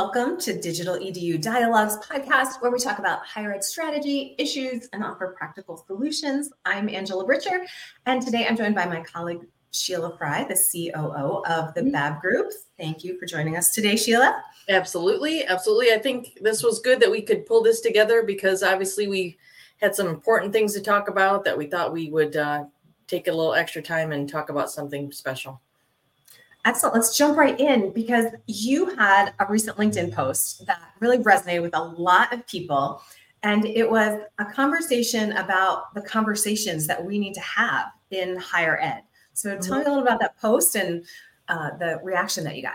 Hi, everyone, and welcome to Digital EDU Dialogues podcast, where we talk about higher ed strategy, issues, and offer practical solutions. I'm Angela Britcher, and today I'm joined by my colleague Sheila Fry, the COO of the Babb Group. Thank you for joining us today, Sheila. Absolutely, absolutely. I think this was good that we could pull this together because obviously we had some important things to talk about that we thought we would uh, take a little extra time and talk about something special. Excellent. Let's jump right in because you had a recent LinkedIn post that really resonated with a lot of people. And it was a conversation about the conversations that we need to have in higher ed. So tell me a little about that post and uh, the reaction that you got.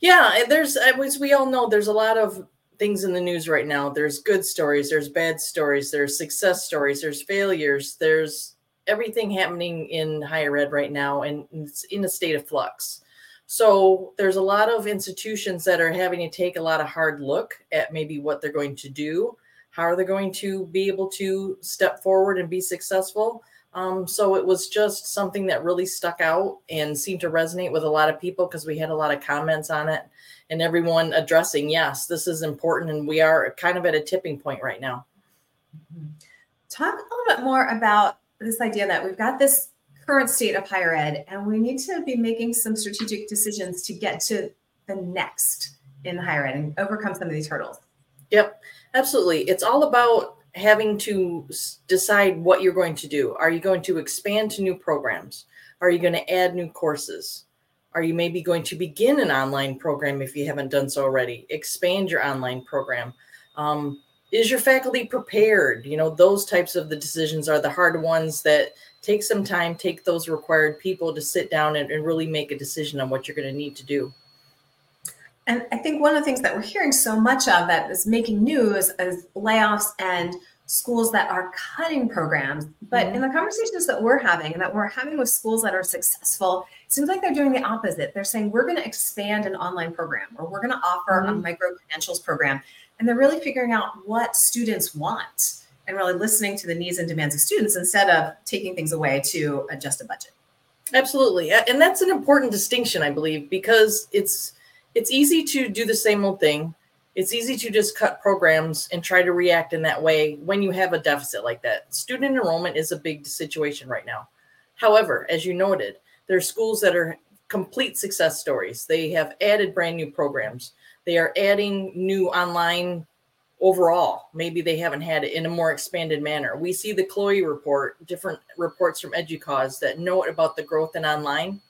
Yeah, there's, as we all know, there's a lot of things in the news right now. There's good stories, there's bad stories, there's success stories, there's failures, there's everything happening in higher ed right now, and it's in a state of flux. So there's a lot of institutions that are having to take a lot of hard look at maybe what they're going to do, how are they going to be able to step forward and be successful. Um, so it was just something that really stuck out and seemed to resonate with a lot of people because we had a lot of comments on it and everyone addressing, yes, this is important and we are kind of at a tipping point right now. Talk a little bit more about this idea that we've got this current state of higher ed, and we need to be making some strategic decisions to get to the next in higher ed and overcome some of these hurdles. Yep, absolutely. It's all about having to decide what you're going to do. Are you going to expand to new programs? Are you going to add new courses? Are you maybe going to begin an online program if you haven't done so already? Expand your online program. Um, is your faculty prepared? You know, those types of the decisions are the hard ones that take some time, take those required people to sit down and, and really make a decision on what you're going to need to do. And I think one of the things that we're hearing so much of that is making news is layoffs and schools that are cutting programs. But mm-hmm. in the conversations that we're having and that we're having with schools that are successful, it seems like they're doing the opposite. They're saying, we're going to expand an online program or we're going to offer mm-hmm. a micro credentials program. And they're really figuring out what students want and really listening to the needs and demands of students instead of taking things away to adjust a budget. Absolutely. And that's an important distinction, I believe, because it's it's easy to do the same old thing. It's easy to just cut programs and try to react in that way when you have a deficit like that. Student enrollment is a big situation right now. However, as you noted, there are schools that are complete success stories. They have added brand new programs. They are adding new online overall. Maybe they haven't had it in a more expanded manner. We see the CHLOE report, different reports from EDUCAUSE that note about the growth in online.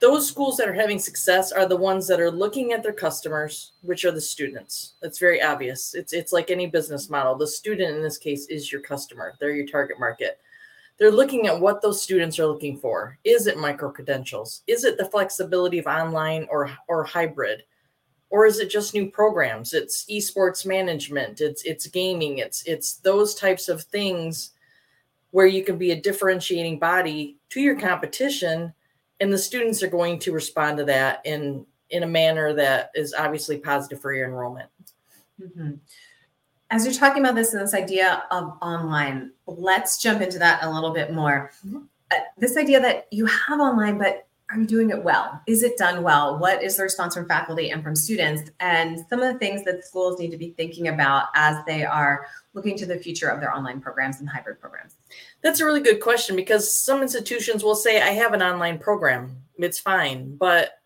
Those schools that are having success are the ones that are looking at their customers, which are the students. That's very obvious. It's it's like any business model. The student in this case is your customer. They're your target market. They're looking at what those students are looking for. Is it micro credentials? Is it the flexibility of online or or hybrid? Or is it just new programs it's esports management it's it's gaming it's it's those types of things where you can be a differentiating body to your competition and the students are going to respond to that in in a manner that is obviously positive for your enrollment mm-hmm. as you're talking about this and this idea of online let's jump into that a little bit more mm-hmm. uh, this idea that you have online but are you doing it well? Is it done well? What is the response from faculty and from students? And some of the things that schools need to be thinking about as they are looking to the future of their online programs and hybrid programs? That's a really good question because some institutions will say, I have an online program, it's fine. But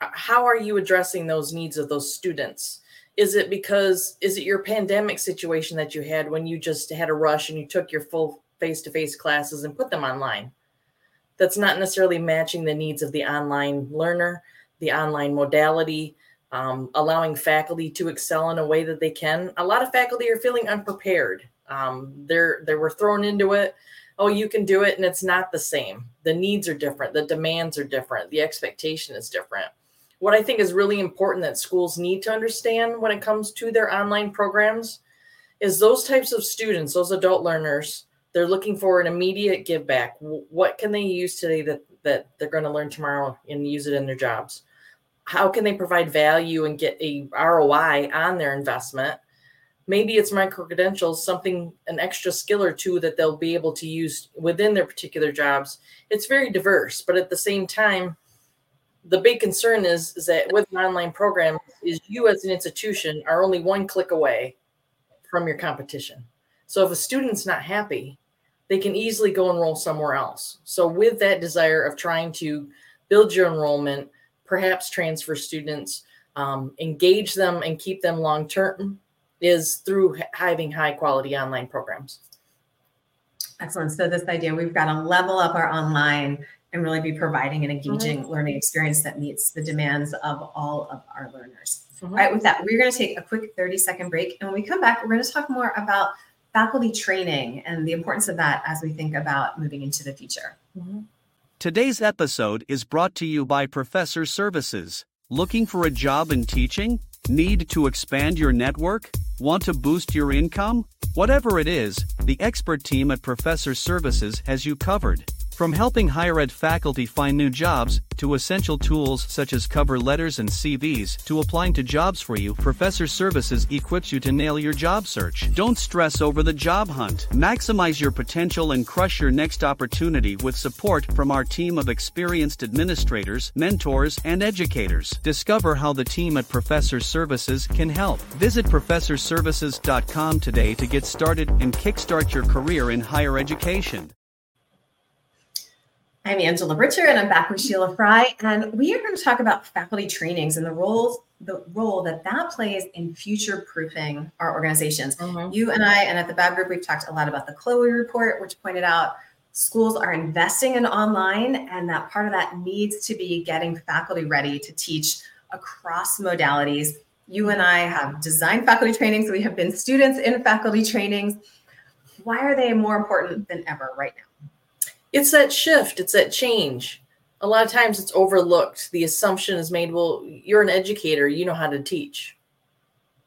uh, how are you addressing those needs of those students? Is it because, is it your pandemic situation that you had when you just had a rush and you took your full face to face classes and put them online? That's not necessarily matching the needs of the online learner, the online modality, um, allowing faculty to excel in a way that they can. A lot of faculty are feeling unprepared. Um, they're they were thrown into it. Oh, you can do it, and it's not the same. The needs are different. The demands are different. The expectation is different. What I think is really important that schools need to understand when it comes to their online programs is those types of students, those adult learners, they're looking for an immediate give back. What can they use today that that they're going to learn tomorrow and use it in their jobs? How can they provide value and get a ROI on their investment? Maybe it's micro credentials, something an extra skill or two that they'll be able to use within their particular jobs. It's very diverse, but at the same time, the big concern is, is that with an online program is you as an institution are only one click away from your competition. So if a student's not happy, they can easily go enroll somewhere else. So with that desire of trying to build your enrollment, perhaps transfer students, um, engage them and keep them long term is through having high quality online programs. Excellent. So this idea we've got to level up our online and really be providing an engaging mm-hmm. learning experience that meets the demands of all of our learners. Mm-hmm. All right, with that, we're going to take a quick 30 second break. And when we come back, we're going to talk more about faculty training and the importance of that as we think about moving into the future. Mm-hmm. Today's episode is brought to you by Professor Services. Looking for a job in teaching? Need to expand your network? Want to boost your income? Whatever it is, the expert team at Professor Services has you covered. From helping higher ed faculty find new jobs, to essential tools such as cover letters and CVs, to applying to jobs for you, Professor Services equips you to nail your job search. Don't stress over the job hunt. Maximize your potential and crush your next opportunity with support from our team of experienced administrators, mentors, and educators. Discover how the team at Professor Services can help. Visit professorservices.com today to get started and kickstart your career in higher education. I'm Angela Britcher, and I'm back with Sheila Fry, and we are going to talk about faculty trainings and the roles the role that that plays in future proofing our organizations. Mm-hmm. You and I, and at the Babb Group, we've talked a lot about the CHLOE report, which pointed out schools are investing in online, and that part of that needs to be getting faculty ready to teach across modalities. You and I have designed faculty trainings. We have been students in faculty trainings. Why are they more important than ever right now? It's that shift, it's that change. A lot of times it's overlooked. The assumption is made, well, you're an educator, you know how to teach.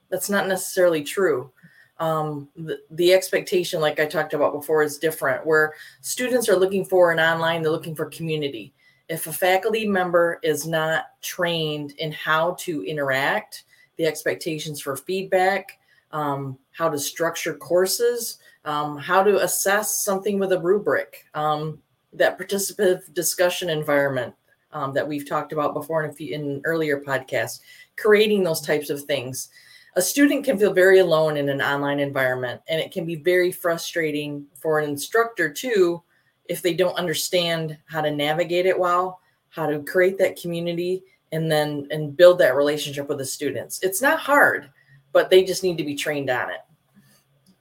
That's not necessarily true. Um, the, the expectation, like I talked about before, is different, where students are looking for an online, they're looking for community. If a faculty member is not trained in how to interact, the expectations for feedback, um, how to structure courses, um, how to assess something with a rubric, um, that participative discussion environment um, that we've talked about before in, few, in earlier podcasts, creating those types of things. A student can feel very alone in an online environment, and it can be very frustrating for an instructor too if they don't understand how to navigate it well, how to create that community, and then and build that relationship with the students. It's not hard, but they just need to be trained on it.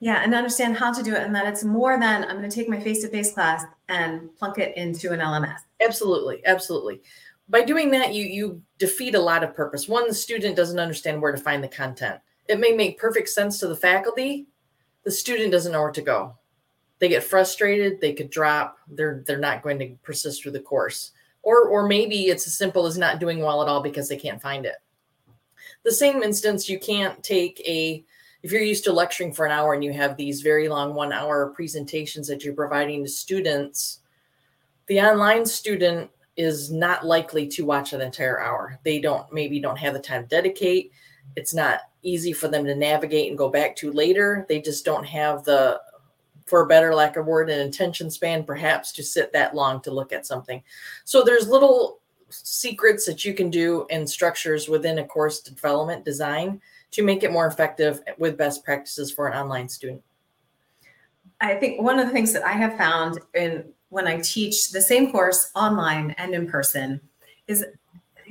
Yeah, and understand how to do it, and that it's more than I'm going to take my face-to-face class and plunk it into an LMS. Absolutely, absolutely. By doing that, you you defeat a lot of purpose. One, the student doesn't understand where to find the content. It may make perfect sense to the faculty. The student doesn't know where to go. They get frustrated. They could drop. They're they're not going to persist through the course. Or or maybe it's as simple as not doing well at all because they can't find it. The same instance, you can't take a if you're used to lecturing for an hour and you have these very long one hour presentations that you're providing to students, the online student is not likely to watch an entire hour. They don't maybe don't have the time to dedicate. It's not easy for them to navigate and go back to later. They just don't have the for a better lack of word an attention span perhaps to sit that long to look at something. So there's little secrets that you can do and structures within a course development design to make it more effective with best practices for an online student? I think one of the things that I have found in when I teach the same course online and in person is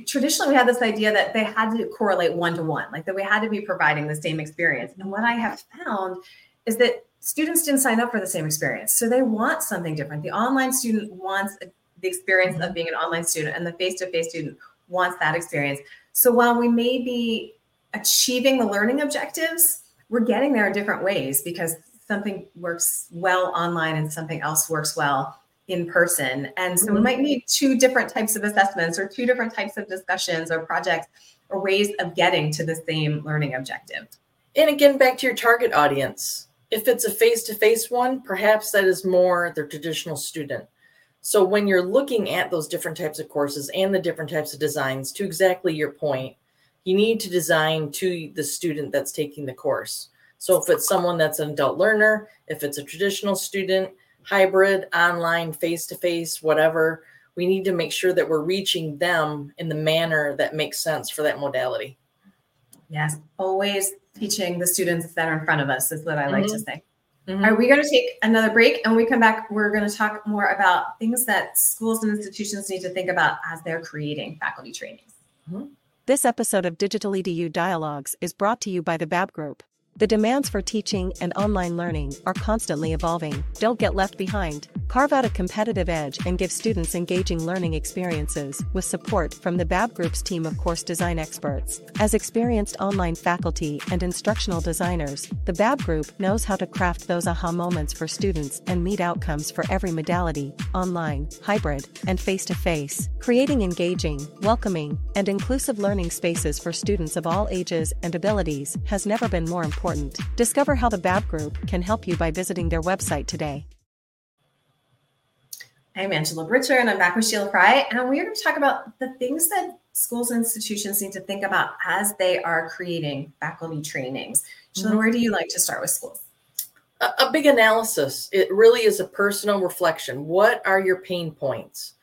traditionally we had this idea that they had to correlate one to one, like that we had to be providing the same experience. And what I have found is that students didn't sign up for the same experience. So they want something different. The online student wants the experience of mm-hmm. being an online student, and the face to face student wants that experience. So while we may be achieving the learning objectives, we're getting there in different ways because something works well online and something else works well in person. And so mm-hmm. we might need two different types of assessments or two different types of discussions or projects or ways of getting to the same learning objective. And again, back to your target audience. If it's a face to face one, perhaps that is more the traditional student. So when you're looking at those different types of courses and the different types of designs, to exactly your point, you need to design to the student that's taking the course. So if it's someone that's an adult learner, if it's a traditional student, hybrid, online, face to face, whatever, we need to make sure that we're reaching them in the manner that makes sense for that modality. Yes, always teaching the students that are in front of us is what I like mm-hmm. to say. Mm-hmm. Are we going to take another break? And when we come back, we're going to talk more about things that schools and institutions need to think about as they're creating faculty trainings. Mm-hmm. This episode of Digital EDU Dialogues is brought to you by the Babb Group. The demands for teaching and online learning are constantly evolving. Don't get left behind. Carve out a competitive edge and give students engaging learning experiences with support from the Babb Group's team of course design experts. As experienced online faculty and instructional designers, the Babb Group knows how to craft those aha moments for students and meet outcomes for every modality online, hybrid, and face to face, creating engaging, welcoming, and inclusive learning spaces for students of all ages and abilities has never been more important important. Discover how the Babb Group can help you by visiting their website today. I'm Angela Britcher, and I'm back with Sheila Fry, and we're going to talk about the things that schools and institutions need to think about as they are creating faculty trainings. Sheila, mm-hmm. where do you like to start with schools? A, a big analysis. It really is a personal reflection. What are your pain points?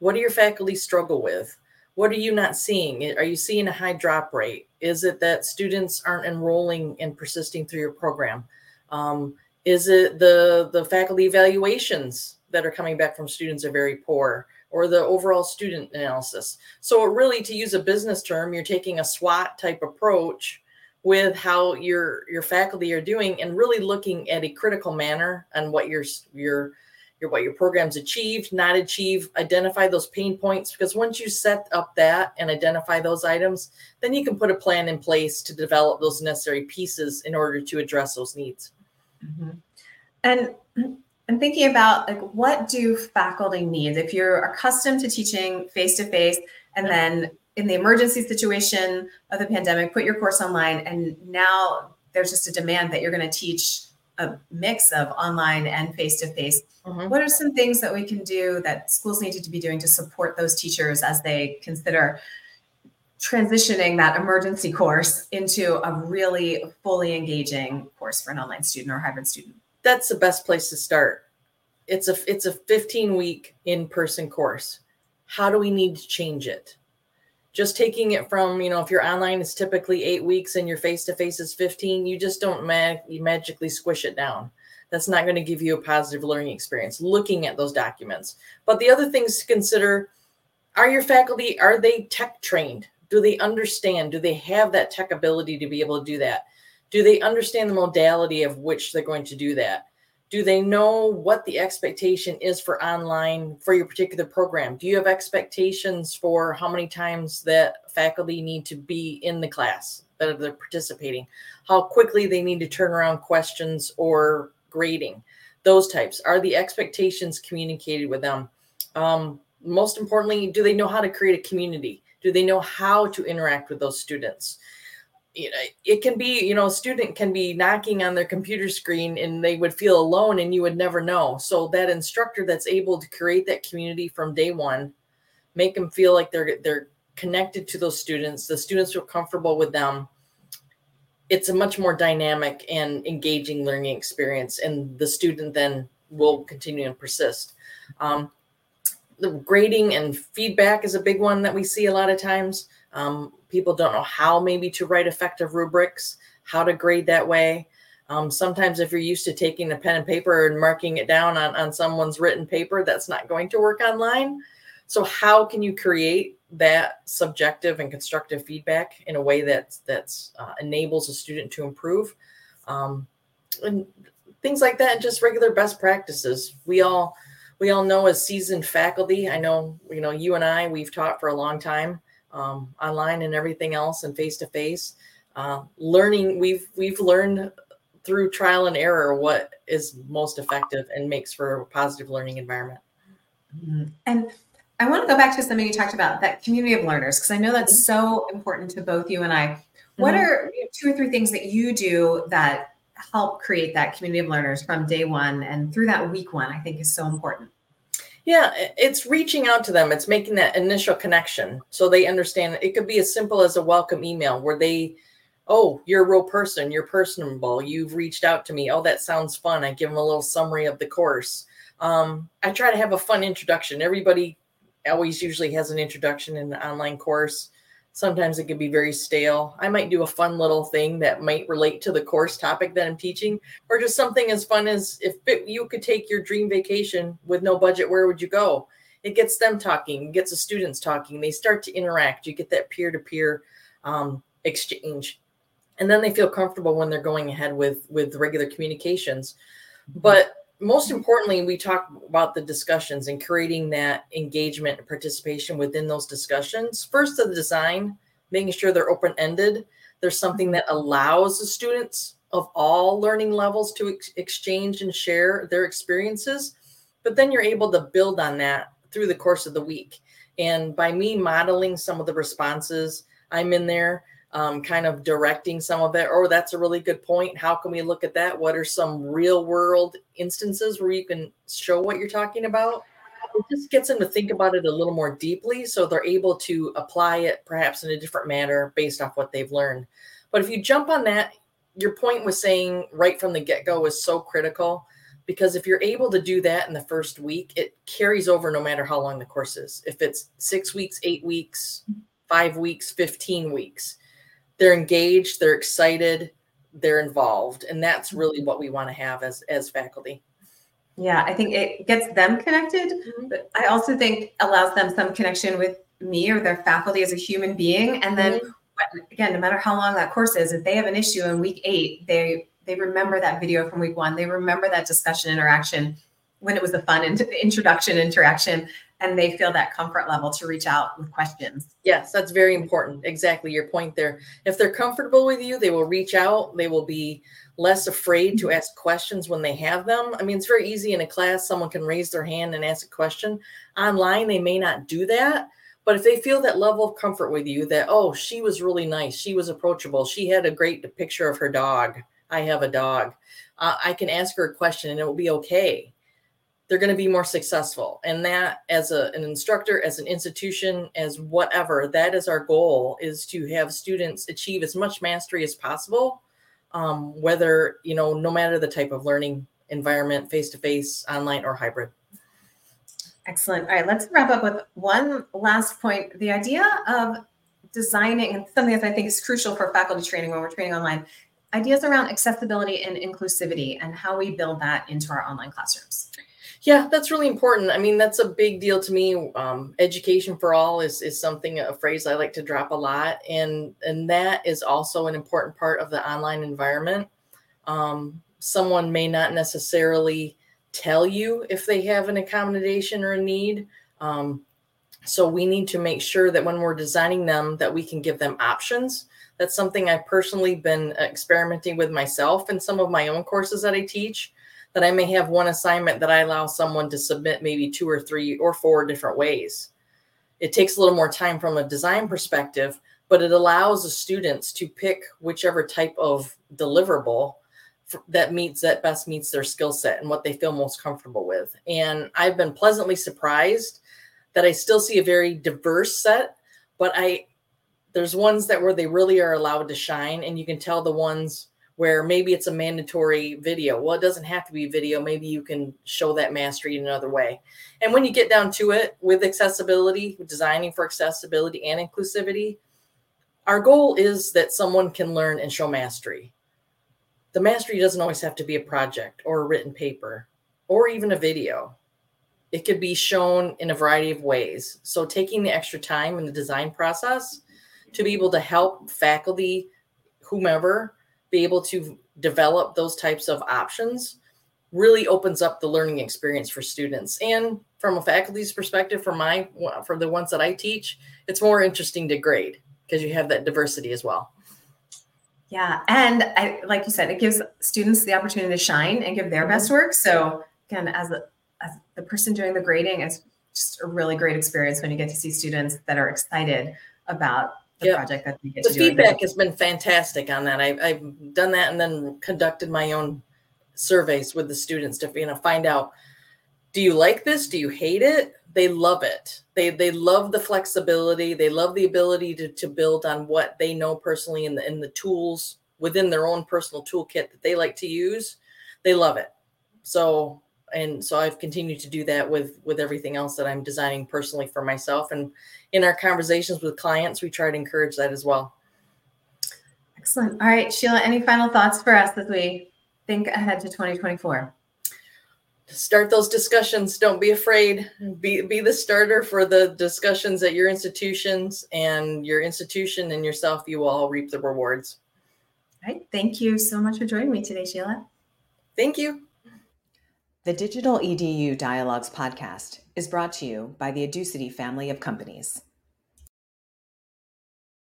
What do your faculty struggle with? What are you not seeing? Are you seeing a high drop rate? Is it that students aren't enrolling and persisting through your program? Um, is it the the faculty evaluations that are coming back from students are very poor, or the overall student analysis? So, really, to use a business term, you're taking a SWOT type approach with how your your faculty are doing, and really looking at a critical manner on what your your your what your program's achieved, not achieved, identify those pain points because once you set up that and identify those items, then you can put a plan in place to develop those necessary pieces in order to address those needs. Mm-hmm. And I'm thinking about like what do faculty need if you're accustomed to teaching face to face and then in the emergency situation of the pandemic put your course online and now there's just a demand that you're going to teach a mix of online and face to face. What are some things that we can do that schools need to be doing to support those teachers as they consider transitioning that emergency course into a really fully engaging course for an online student or hybrid student? That's the best place to start. It's a it's a 15 week in-person course. How do we need to change it? Just taking it from you know if your online is typically eight weeks and your face to face is 15 you just don't mag- you magically squish it down. That's not going to give you a positive learning experience looking at those documents. But the other things to consider are your faculty are they tech trained? Do they understand? Do they have that tech ability to be able to do that? Do they understand the modality of which they're going to do that do they know what the expectation is for online for your particular program? Do you have expectations for how many times that faculty need to be in the class that they're participating? How quickly they need to turn around questions or grading? Those types. Are the expectations communicated with them? Um, most importantly do they know how to create a community? Do they know how to interact with those students you know, it can be, you know, a student can be knocking on their computer screen and they would feel alone and you would never know. So that instructor that's able to create that community from day one, make them feel like they're they're connected to those students, the students feel comfortable with them. It's a much more dynamic and engaging learning experience, and the student then will continue and persist. Um, the grading and feedback is a big one that we see a lot of times. Um, people don't know how maybe to write effective rubrics, how to grade that way. Um, sometimes if you're used to taking a pen and paper and marking it down on, on someone's written paper, that's not going to work online. So how can you create that subjective and constructive feedback in a way that that's uh, enables a student to improve? Um, and things like that, and just regular best practices. We all we all know as seasoned faculty. I know you know you and I we've taught for a long time um, online and everything else and face to face. Learning, we've we've learned through trial and error what is most effective and makes for a positive learning environment. Mm-hmm. And I want to go back to something you talked about that community of learners because I know that's so important to both you and I. What mm-hmm. are two or three things that you do that help create that community of learners from day one and through that week one? I think is so important. Yeah, it's reaching out to them. It's making that initial connection so they understand. It could be as simple as a welcome email where they, oh, you're a real person, you're personable, you've reached out to me. Oh, that sounds fun. I give them a little summary of the course. Um, I try to have a fun introduction. Everybody always usually has an introduction in the online course. Sometimes it can be very stale. I might do a fun little thing that might relate to the course topic that I'm teaching, or just something as fun as if it, you could take your dream vacation with no budget, where would you go? It gets them talking, it gets the students talking. They start to interact. You get that peer to peer exchange, and then they feel comfortable when they're going ahead with with regular communications. Mm-hmm. But most importantly, we talk about the discussions and creating that engagement and participation within those discussions. First, the design, making sure they're open ended. There's something that allows the students of all learning levels to ex- exchange and share their experiences. But then you're able to build on that through the course of the week. And by me modeling some of the responses, I'm in there um, kind of directing some of it. Oh, that's a really good point. How can we look at that? What are some real world instances where you can show what you're talking about? It just gets them to think about it a little more deeply so they're able to apply it perhaps in a different manner based off what they've learned. But if you jump on that, your point was saying right from the get go is so critical because if you're able to do that in the first week, it carries over no matter how long the course is. If it's six weeks, eight weeks, five weeks, 15 weeks they're engaged, they're excited, they're involved, and that's really what we want to have as as faculty. Yeah, I think it gets them connected, mm-hmm. but I also think allows them some connection with me or their faculty as a human being. And then mm-hmm. again, no matter how long that course is, if they have an issue in week eight, they they remember that video from week one. They remember that discussion interaction when it was a fun and introduction interaction and they feel that comfort level to reach out with questions. Yes, that's very important. Exactly your point there. If they're comfortable with you, they will reach out. They will be less afraid to ask questions when they have them. I mean, it's very easy in a class, someone can raise their hand and ask a question. Online, they may not do that. But if they feel that level of comfort with you, that, oh, she was really nice, she was approachable, she had a great picture of her dog. I have a dog. Uh, I can ask her a question and it will be okay they're going to be more successful. And that as a, an instructor as an institution as whatever that is our goal is to have students achieve as much mastery as possible um, whether you know no matter the type of learning environment face to face online or hybrid. Excellent. All right let's wrap up with one last point. The idea of designing and something that i think is crucial for faculty training when we're training online ideas around accessibility and inclusivity and how we build that into our online classrooms yeah, that's really important. I mean, that's a big deal to me. Um, education for all is is something a phrase I like to drop a lot, and and that is also an important part of the online environment. Um, someone may not necessarily tell you if they have an accommodation or a need. Um, so we need to make sure that when we're designing them, that we can give them options. That's something I've personally been experimenting with myself in some of my own courses that I teach that I may have one assignment that I allow someone to submit maybe two or three or four different ways. It takes a little more time from a design perspective, but it allows the students to pick whichever type of deliverable that meets that best meets their skill set and what they feel most comfortable with. And I've been pleasantly surprised that I still see a very diverse set, but I there's ones that where they really are allowed to shine and you can tell the ones where maybe it's a mandatory video. Well, it doesn't have to be a video. Maybe you can show that mastery in another way. And when you get down to it with accessibility, designing for accessibility and inclusivity, our goal is that someone can learn and show mastery. The mastery doesn't always have to be a project or a written paper or even a video. It could be shown in a variety of ways. So, taking the extra time in the design process to be able to help faculty, whomever, be able to develop those types of options really opens up the learning experience for students. And from a faculty's perspective for my for the ones that i teach it's more interesting to grade because you have that diversity as well. Yeah and i like you said it gives students the opportunity to shine and give their mm-hmm. best work. So again as, a, as the person doing the grading it's just a really great experience when you get to see students that are excited about the yep. project that we get the feedback has been fantastic on that. I, i've done that and then conducted my own surveys with the students to you know find out do you like this? Do you hate it? They love it. They they love the flexibility. They love the ability to, to build on what they know personally in the in the tools within their own personal toolkit that they like to use. They love it. So and so I've continued to do that with with everything else that I'm designing personally for myself. And in our conversations with clients, we try to encourage that as well. Excellent. All right, Sheila, any final thoughts for us as we think ahead to 2024? Start those discussions. Don't be afraid. Be be the starter for the discussions at your institutions and your institution and yourself. You will all reap the rewards. All right. Thank you so much for joining me today, Sheila. Thank you. The Digital EDU Dialogues podcast is brought to you by the Educity family of companies.